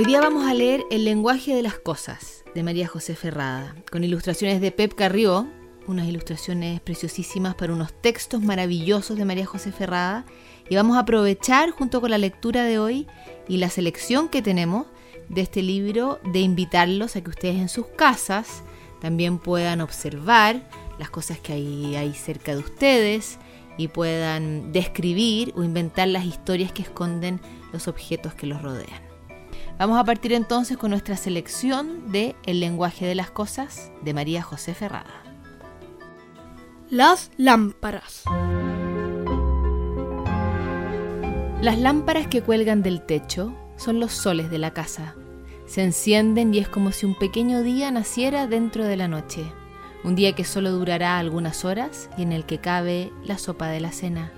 Hoy día vamos a leer El lenguaje de las cosas de María José Ferrada, con ilustraciones de Pep Carrió, unas ilustraciones preciosísimas para unos textos maravillosos de María José Ferrada. Y vamos a aprovechar junto con la lectura de hoy y la selección que tenemos de este libro de invitarlos a que ustedes en sus casas también puedan observar las cosas que hay, hay cerca de ustedes y puedan describir o inventar las historias que esconden los objetos que los rodean. Vamos a partir entonces con nuestra selección de El lenguaje de las cosas de María José Ferrada. Las lámparas. Las lámparas que cuelgan del techo son los soles de la casa. Se encienden y es como si un pequeño día naciera dentro de la noche. Un día que solo durará algunas horas y en el que cabe la sopa de la cena.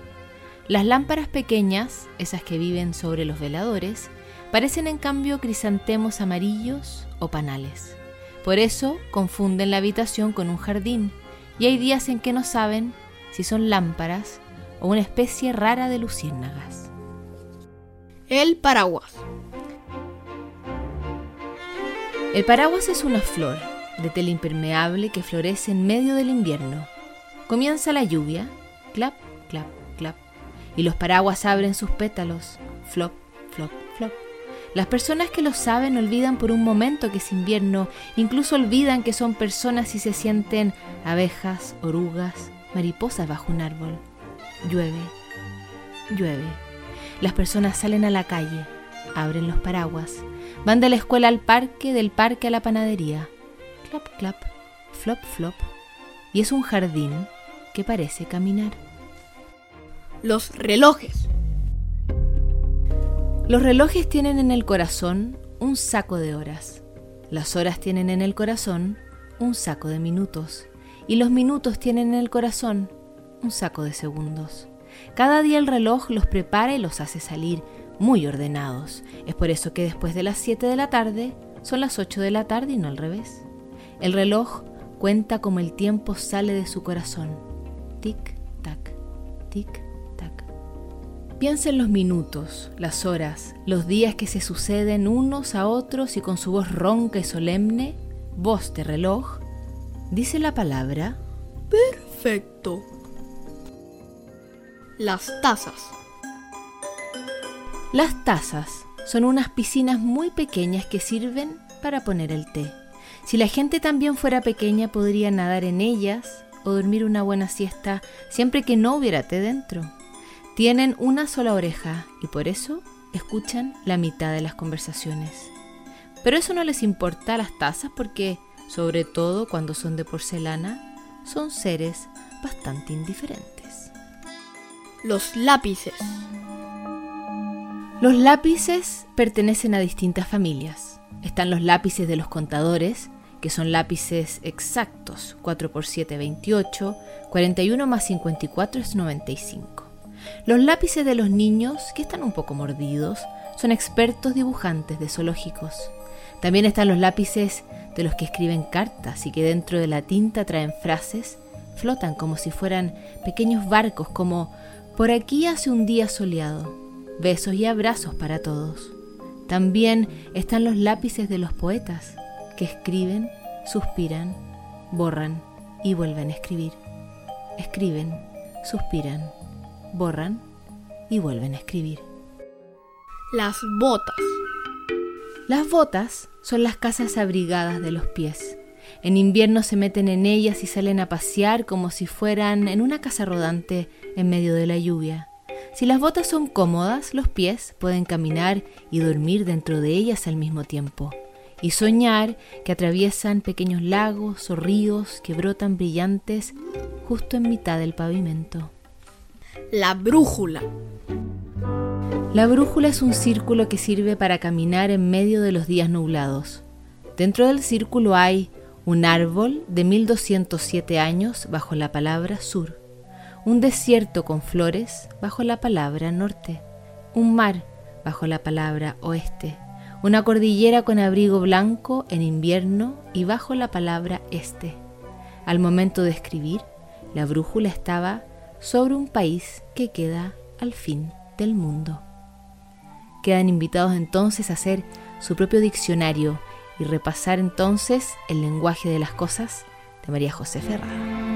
Las lámparas pequeñas, esas que viven sobre los veladores, parecen en cambio crisantemos amarillos o panales. Por eso confunden la habitación con un jardín y hay días en que no saben si son lámparas o una especie rara de luciérnagas. El paraguas. El paraguas es una flor de tela impermeable que florece en medio del invierno. Comienza la lluvia, clap, clap, clap, y los paraguas abren sus pétalos, flop, flop, flop. Las personas que lo saben olvidan por un momento que es invierno, incluso olvidan que son personas y se sienten abejas, orugas, mariposas bajo un árbol. Llueve, llueve. Las personas salen a la calle, abren los paraguas, van de la escuela al parque, del parque a la panadería. Clap, clap, flop, flop. Y es un jardín que parece caminar. Los relojes. Los relojes tienen en el corazón un saco de horas. Las horas tienen en el corazón un saco de minutos. Y los minutos tienen en el corazón un saco de segundos. Cada día el reloj los prepara y los hace salir muy ordenados. Es por eso que después de las 7 de la tarde son las 8 de la tarde y no al revés. El reloj cuenta como el tiempo sale de su corazón. Tic, tac, tic, Piensa en los minutos, las horas, los días que se suceden unos a otros y con su voz ronca y solemne, voz de reloj, dice la palabra Perfecto. Las tazas. Las tazas son unas piscinas muy pequeñas que sirven para poner el té. Si la gente también fuera pequeña podría nadar en ellas o dormir una buena siesta siempre que no hubiera té dentro. Tienen una sola oreja y por eso escuchan la mitad de las conversaciones. Pero eso no les importa a las tazas porque, sobre todo cuando son de porcelana, son seres bastante indiferentes. Los lápices. Los lápices pertenecen a distintas familias. Están los lápices de los contadores, que son lápices exactos, 4 por 7, 28, 41 más 54 es 95. Los lápices de los niños, que están un poco mordidos, son expertos dibujantes de zoológicos. También están los lápices de los que escriben cartas y que dentro de la tinta traen frases, flotan como si fueran pequeños barcos, como por aquí hace un día soleado, besos y abrazos para todos. También están los lápices de los poetas, que escriben, suspiran, borran y vuelven a escribir. Escriben, suspiran, borran y vuelven a escribir. Las botas. Las botas son las casas abrigadas de los pies. En invierno se meten en ellas y salen a pasear como si fueran en una casa rodante en medio de la lluvia. Si las botas son cómodas, los pies pueden caminar y dormir dentro de ellas al mismo tiempo. Y soñar que atraviesan pequeños lagos o ríos que brotan brillantes justo en mitad del pavimento. La brújula. La brújula es un círculo que sirve para caminar en medio de los días nublados. Dentro del círculo hay un árbol de 1207 años bajo la palabra sur, un desierto con flores bajo la palabra norte, un mar bajo la palabra oeste, una cordillera con abrigo blanco en invierno y bajo la palabra este. Al momento de escribir, la brújula estaba sobre un país que queda al fin del mundo. Quedan invitados entonces a hacer su propio diccionario y repasar entonces el lenguaje de las cosas de María José Ferrada.